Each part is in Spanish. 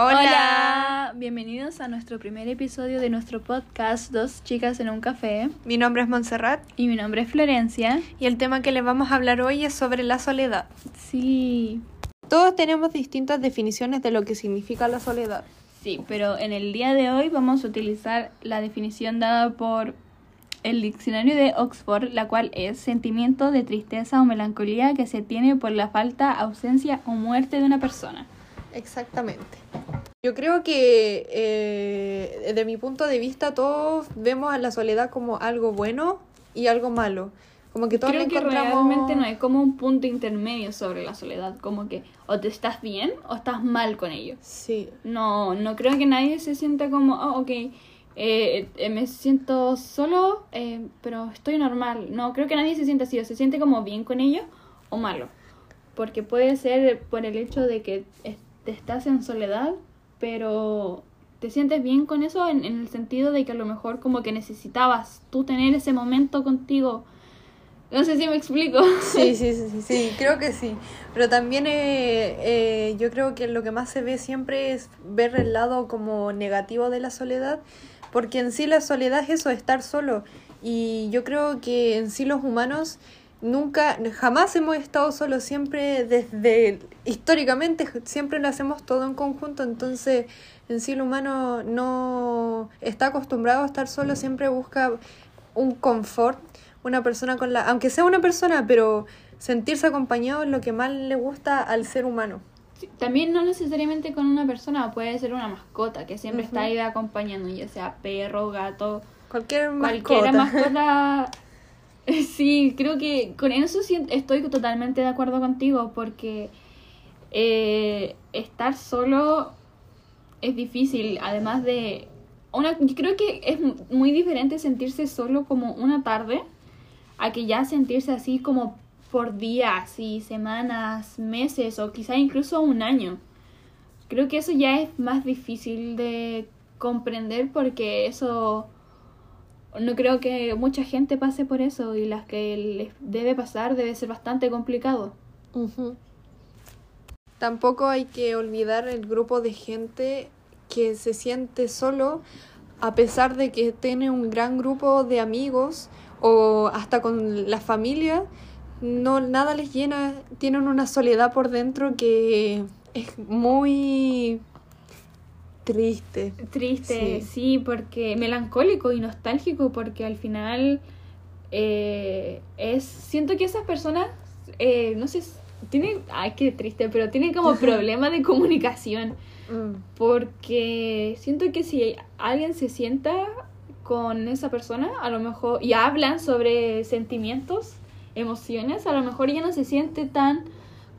Hola. bienvenidos a nuestro primer episodio de nuestro podcast Dos chicas en un café. Mi nombre es Montserrat Y mi nombre es Florencia. y el tema que les vamos a hablar hoy es sobre la soledad. Sí, Todos tenemos distintas definiciones de lo que significa la soledad. sí, pero en el día de hoy vamos a utilizar la definición dada por el diccionario de Oxford, la cual es sentimiento de tristeza o melancolía que se tiene por la falta, ausencia o muerte de una persona. Exactamente. Yo creo que eh, desde mi punto de vista todos vemos a la soledad como algo bueno y algo malo. Como que todos Creo le que encontramos... realmente no hay como un punto intermedio sobre la soledad, como que o te estás bien o estás mal con ello. Sí, No, no creo que nadie se sienta como, oh, ok, eh, eh, me siento solo, eh, pero estoy normal. No, creo que nadie se sienta así, o se siente como bien con ello o malo. Porque puede ser por el hecho de que te estás en soledad, pero te sientes bien con eso en, en el sentido de que a lo mejor como que necesitabas tú tener ese momento contigo. No sé si me explico. sí, sí, sí, sí, sí, creo que sí. Pero también eh, eh, yo creo que lo que más se ve siempre es ver el lado como negativo de la soledad, porque en sí la soledad es eso, estar solo. Y yo creo que en sí los humanos nunca, jamás hemos estado solos, siempre desde, históricamente, siempre lo hacemos todo en conjunto, entonces en sí el humano no está acostumbrado a estar solo, siempre busca un confort, una persona con la, aunque sea una persona, pero sentirse acompañado es lo que más le gusta al ser humano. Sí, También no necesariamente con una persona, puede ser una mascota que siempre está ahí acompañando, ya sea perro, gato, Cualquier cualquier mascota. Sí, creo que con eso estoy totalmente de acuerdo contigo, porque eh, estar solo es difícil, además de... Una, creo que es muy diferente sentirse solo como una tarde a que ya sentirse así como por días y semanas, meses o quizá incluso un año. Creo que eso ya es más difícil de comprender porque eso no creo que mucha gente pase por eso y las que les debe pasar debe ser bastante complicado. Tampoco hay que olvidar el grupo de gente que se siente solo a pesar de que tiene un gran grupo de amigos o hasta con la familia, no nada les llena, tienen una soledad por dentro que es muy triste. Triste, Sí. sí, porque melancólico y nostálgico porque al final eh, es siento que esas personas eh, no sé tienen ay qué triste pero tienen como problema de comunicación Mm, porque siento que si alguien se sienta con esa persona a lo mejor y hablan sobre sentimientos emociones a lo mejor ella no se siente tan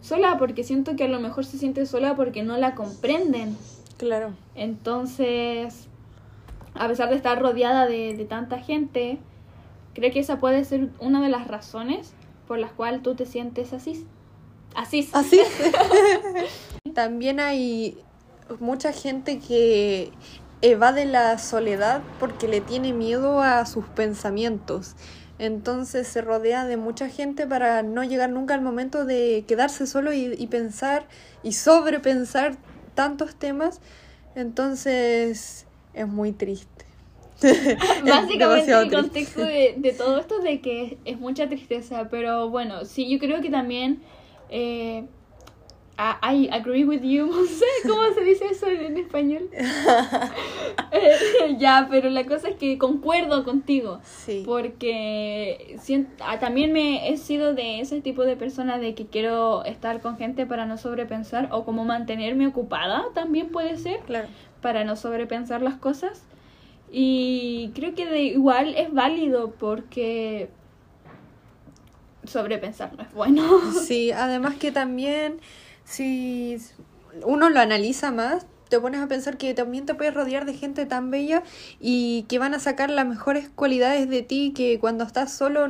sola porque siento que a lo mejor se siente sola porque no la comprenden claro. entonces, a pesar de estar rodeada de, de tanta gente, creo que esa puede ser una de las razones por las cuales tú te sientes así. Así. Así. También hay mucha gente que evade la soledad porque le tiene miedo a sus pensamientos. Entonces se rodea de mucha gente para no llegar nunca al momento de quedarse solo y, y pensar y sobrepensar tantos temas. Entonces es muy triste. Básicamente el contexto de, de todo esto de que es, es mucha tristeza, pero bueno, sí, yo creo que también eh, I, I agree with you, no sé cómo se dice eso en, español. Ya, pero la cosa es que concuerdo contigo. Sí. Porque ah, también me he sido de ese tipo de persona de que quiero estar con gente para no sobrepensar o como mantenerme ocupada también puede ser Claro. para no sobrepensar las cosas. Y creo que de igual es válido porque sobrepensar no es bueno. Sí, además que también si uno lo analiza más, te pones a pensar que también te puedes rodear de gente tan bella y que van a sacar las mejores cualidades de ti que cuando estás solo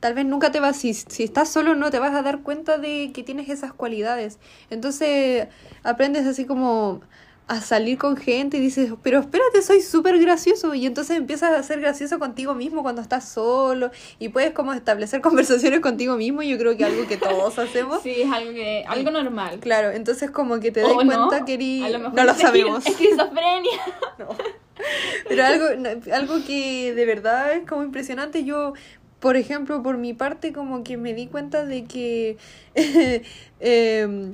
tal vez nunca te vas, si, si estás solo no te vas a dar cuenta de que tienes esas cualidades. Entonces aprendes así como a salir con gente y dices, pero espérate, soy súper gracioso. Y entonces empiezas a ser gracioso contigo mismo cuando estás solo y puedes como establecer conversaciones contigo mismo. Yo creo que algo que todos hacemos. Sí, es algo, que, algo normal. Claro, entonces como que te das cuenta que eres... A lo mejor no lo sabemos. Esquizofrenia. No. Pero algo, algo que de verdad es como impresionante. Yo, por ejemplo, por mi parte, como que me di cuenta de que... eh,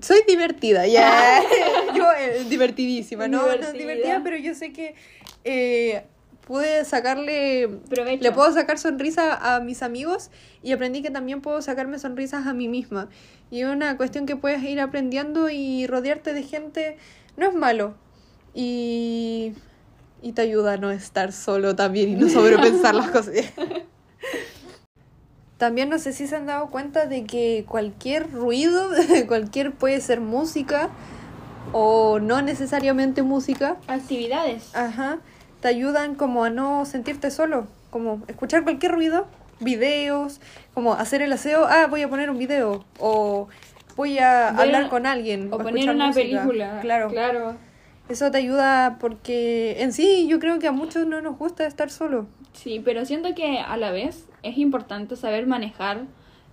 soy divertida, ya. yo eh, divertidísima, ¿no? Divertida. No divertida, pero yo sé que eh, pude sacarle. Provecho. Le puedo sacar sonrisa a mis amigos y aprendí que también puedo sacarme sonrisas a mí misma. Y es una cuestión que puedes ir aprendiendo y rodearte de gente no es malo. Y, y te ayuda a no estar solo también y no sobrepensar las cosas. También no sé si se han dado cuenta de que cualquier ruido, cualquier puede ser música o no necesariamente música, Actividades. ajá, te ayudan como a no sentirte solo, como escuchar cualquier ruido, videos, como hacer el aseo, ah, voy a poner un video o voy a Ver- hablar con alguien O poner una música. película. Claro. Claro. Eso te ayuda porque en sí yo creo que a muchos no nos gusta estar solo. Sí, pero siento que a la vez es importante saber manejar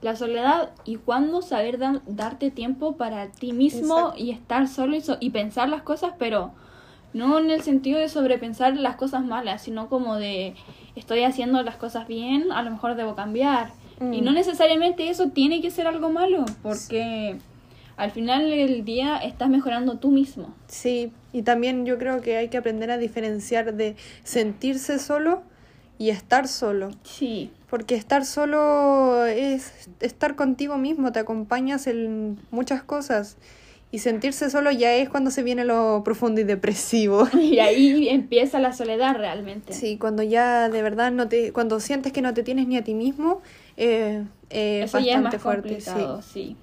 la soledad y cuándo saber da- darte tiempo para ti mismo Exacto. y estar solo y, so- y pensar las cosas, pero no en el sentido de sobrepensar las cosas malas, sino como de estoy haciendo las cosas bien, a lo mejor debo cambiar. Y Mm. no necesariamente eso tiene que ser algo malo, porque al final del día estás mejorando tú mismo. Sí, y también yo creo que hay que aprender a diferenciar de sentirse solo y estar solo. Sí, Porque estar solo es estar contigo mismo, te acompañas en muchas cosas. Y sentirse solo ya es cuando se viene lo profundo y depresivo. y ahí empieza la soledad realmente. Sí, cuando ya de verdad no te, cuando sientes que no te tienes ni a ti mismo, eh, eh, Eso bastante ya es más fuerte. sí. complicado, sí.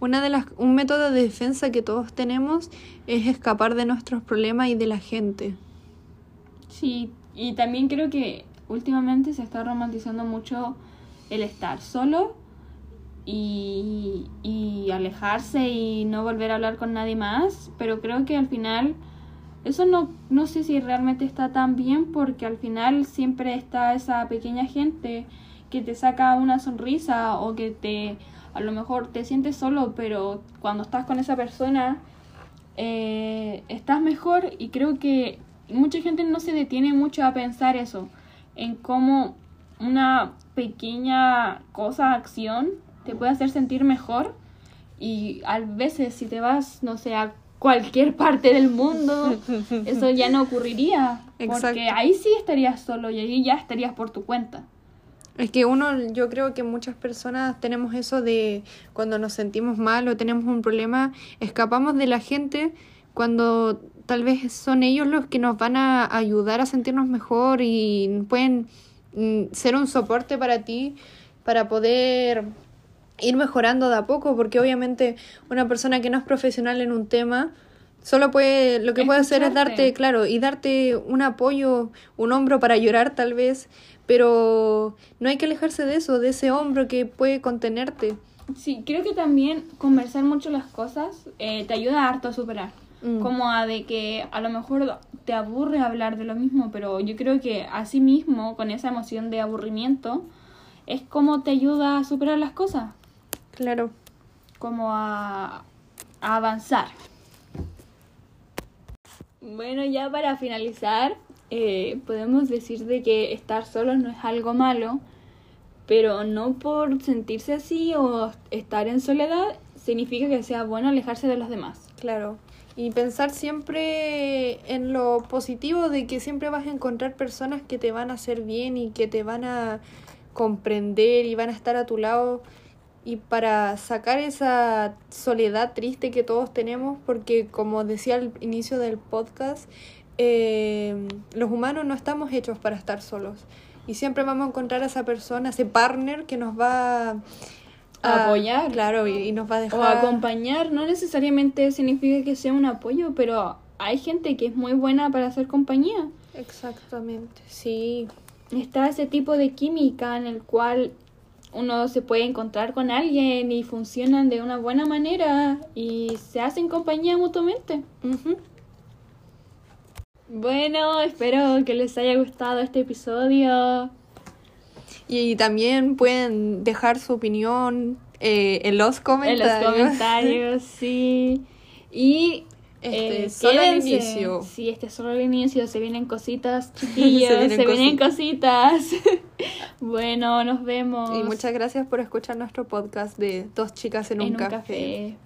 Una de las, un método de defensa que todos tenemos es escapar de nuestros problemas y de la gente. Sí, y también creo que últimamente se está romantizando mucho el estar solo y, y alejarse y no volver a hablar con nadie más, pero creo que al final eso no, no sé si realmente está tan bien porque al final siempre está esa pequeña gente que te saca una sonrisa o que te a lo mejor te sientes solo, pero cuando estás con esa persona eh, estás mejor y creo que mucha gente no se detiene mucho a pensar eso, en cómo una pequeña cosa, acción, te puede hacer sentir mejor y a veces si te vas, no sé, a cualquier parte del mundo, eso ya no ocurriría, porque ahí sí estarías solo y ahí ya estarías por tu cuenta. Es que uno, yo creo que muchas personas tenemos eso de cuando nos sentimos mal o tenemos un problema, escapamos de la gente cuando tal vez son ellos los que nos van a ayudar a sentirnos mejor y pueden mm, ser un soporte para ti para poder ir mejorando de a poco, porque obviamente una persona que no es profesional en un tema solo puede, lo que puede hacer es darte, claro, y darte un apoyo, un hombro para llorar tal vez, pero no hay que alejarse de eso, de ese hombro que puede contenerte. Sí, creo que también conversar mucho las cosas eh, te ayuda harto a superar. Mm. Como a de que a lo mejor te aburre hablar de lo mismo, pero yo creo que así mismo, con esa emoción de aburrimiento, es como te ayuda a superar las cosas, Claro. como a, a avanzar. Bueno, ya para finalizar, eh, podemos decir de que estar solos no es algo malo, pero no por sentirse así o estar en soledad significa que sea bueno alejarse de los demás. Claro. Y pensar siempre en lo positivo de que siempre vas a encontrar personas que te van a hacer bien y que te van a comprender y van a estar a tu lado y para sacar esa soledad triste que todos tenemos, porque como decía al inicio del podcast, eh, los humanos no estamos hechos para estar solos y siempre vamos a encontrar a esa persona, ese partner que nos va a Apoyar. Claro, y, y nos va a dejar O acompañar, no necesariamente significa que sea un apoyo, pero hay gente que es muy buena para hacer compañía. Exactamente, sí. Está ese tipo de química en el cual uno se puede encontrar con alguien y funcionan de una buena manera y se hacen compañía mutuamente. Ujú. Bueno, espero que les haya gustado este episodio. Y también pueden dejar su opinión eh, en los En comentarios. los comentarios, sí. Y Este, eh, solo el inicio. Sí, este es solo el inicio. Se vienen cositas, chiquillos. se vienen vienen, cositas. bueno, nos vemos. Y muchas gracias por escuchar nuestro podcast de Dos Chicas en, en un, café. café.